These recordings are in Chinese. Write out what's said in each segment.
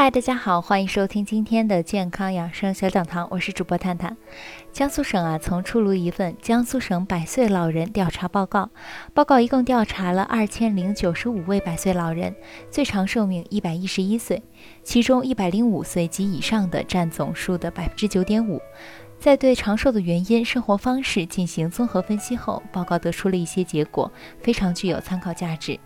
嗨，大家好，欢迎收听今天的健康养生小讲堂，我是主播探探。江苏省啊，曾出炉一份江苏省百岁老人调查报告，报告一共调查了二千零九十五位百岁老人，最长寿命一百一十一岁，其中一百零五岁及以上的占总数的百分之九点五。在对长寿的原因、生活方式进行综合分析后，报告得出了一些结果，非常具有参考价值。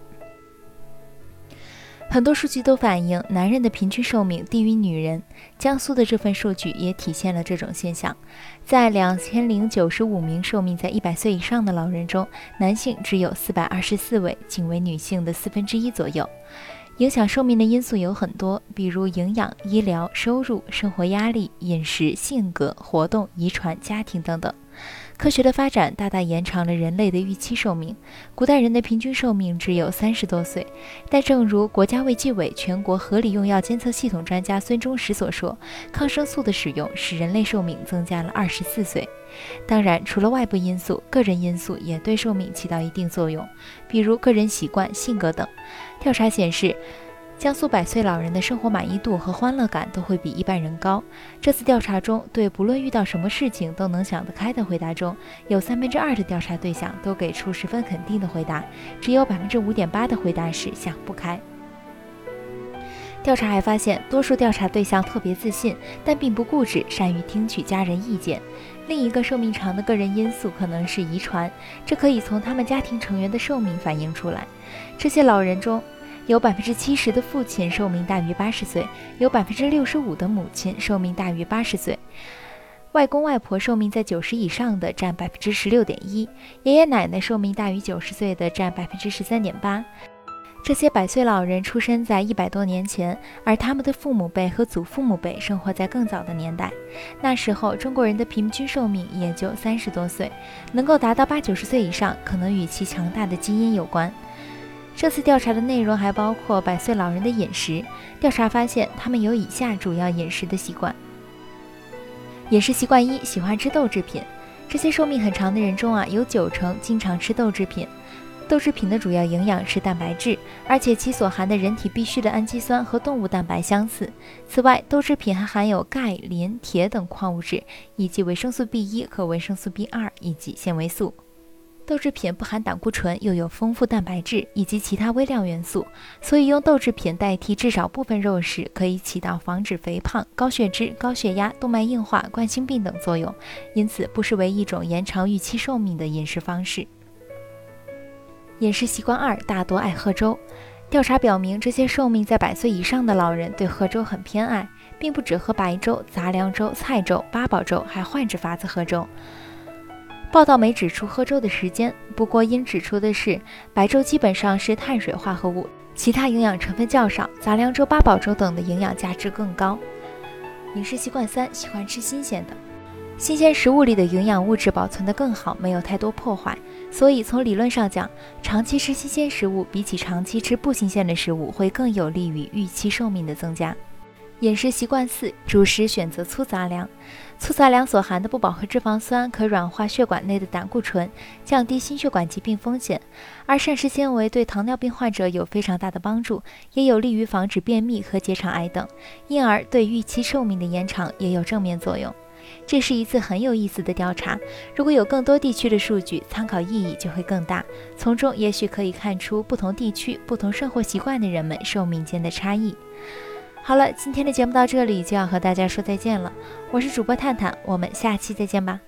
很多数据都反映男人的平均寿命低于女人，江苏的这份数据也体现了这种现象。在两千零九十五名寿命在一百岁以上的老人中，男性只有四百二十四位，仅为女性的四分之一左右。影响寿命的因素有很多，比如营养、医疗、收入、生活压力、饮食、性格、活动、遗传、家庭等等。科学的发展大大延长了人类的预期寿命。古代人的平均寿命只有三十多岁，但正如国家卫计委全国合理用药监测系统专家孙忠实所说，抗生素的使用使人类寿命增加了二十四岁。当然，除了外部因素，个人因素也对寿命起到一定作用，比如个人习惯、性格等。调查显示。江苏百岁老人的生活满意度和欢乐感都会比一般人高。这次调查中，对不论遇到什么事情都能想得开的回答中，有三分之二的调查对象都给出十分肯定的回答，只有百分之五点八的回答是想不开。调查还发现，多数调查对象特别自信，但并不固执，善于听取家人意见。另一个寿命长的个人因素可能是遗传，这可以从他们家庭成员的寿命反映出来。这些老人中，有百分之七十的父亲寿命大于八十岁，有百分之六十五的母亲寿命大于八十岁，外公外婆寿命在九十以上的占百分之十六点一，爷爷奶奶寿命大于九十岁的占百分之十三点八。这些百岁老人出生在一百多年前，而他们的父母辈和祖父母辈生活在更早的年代，那时候中国人的平均寿命也就三十多岁，能够达到八九十岁以上，可能与其强大的基因有关。这次调查的内容还包括百岁老人的饮食。调查发现，他们有以下主要饮食的习惯：饮食习惯一，喜欢吃豆制品。这些寿命很长的人中啊，有九成经常吃豆制品。豆制品的主要营养是蛋白质，而且其所含的人体必需的氨基酸和动物蛋白相似。此外，豆制品还含有钙、磷、铁等矿物质，以及维生素 B 一和维生素 B 二以及纤维素。豆制品不含胆固醇，又有丰富蛋白质以及其他微量元素，所以用豆制品代替至少部分肉食，可以起到防止肥胖、高血脂、高血压、动脉硬化、冠心病等作用，因此不失为一种延长预期寿命的饮食方式。饮食习惯二，大多爱喝粥。调查表明，这些寿命在百岁以上的老人对喝粥很偏爱，并不只喝白粥、杂粮粥、菜粥、八宝粥，还换着法子喝粥。报道没指出喝粥的时间，不过应指出的是，白粥基本上是碳水化合物，其他营养成分较少；杂粮粥、八宝粥等的营养价值更高。饮食习惯三：喜欢吃新鲜的。新鲜食物里的营养物质保存得更好，没有太多破坏，所以从理论上讲，长期吃新鲜食物比起长期吃不新鲜的食物会更有利于预期寿命的增加。饮食习惯四：主食选择粗杂粮。粗杂粮所含的不饱和脂肪酸可软化血管内的胆固醇，降低心血管疾病风险；而膳食纤维对糖尿病患者有非常大的帮助，也有利于防止便秘和结肠癌等，因而对预期寿命的延长也有正面作用。这是一次很有意思的调查，如果有更多地区的数据，参考意义就会更大，从中也许可以看出不同地区、不同生活习惯的人们寿命间的差异。好了，今天的节目到这里就要和大家说再见了。我是主播探探，我们下期再见吧。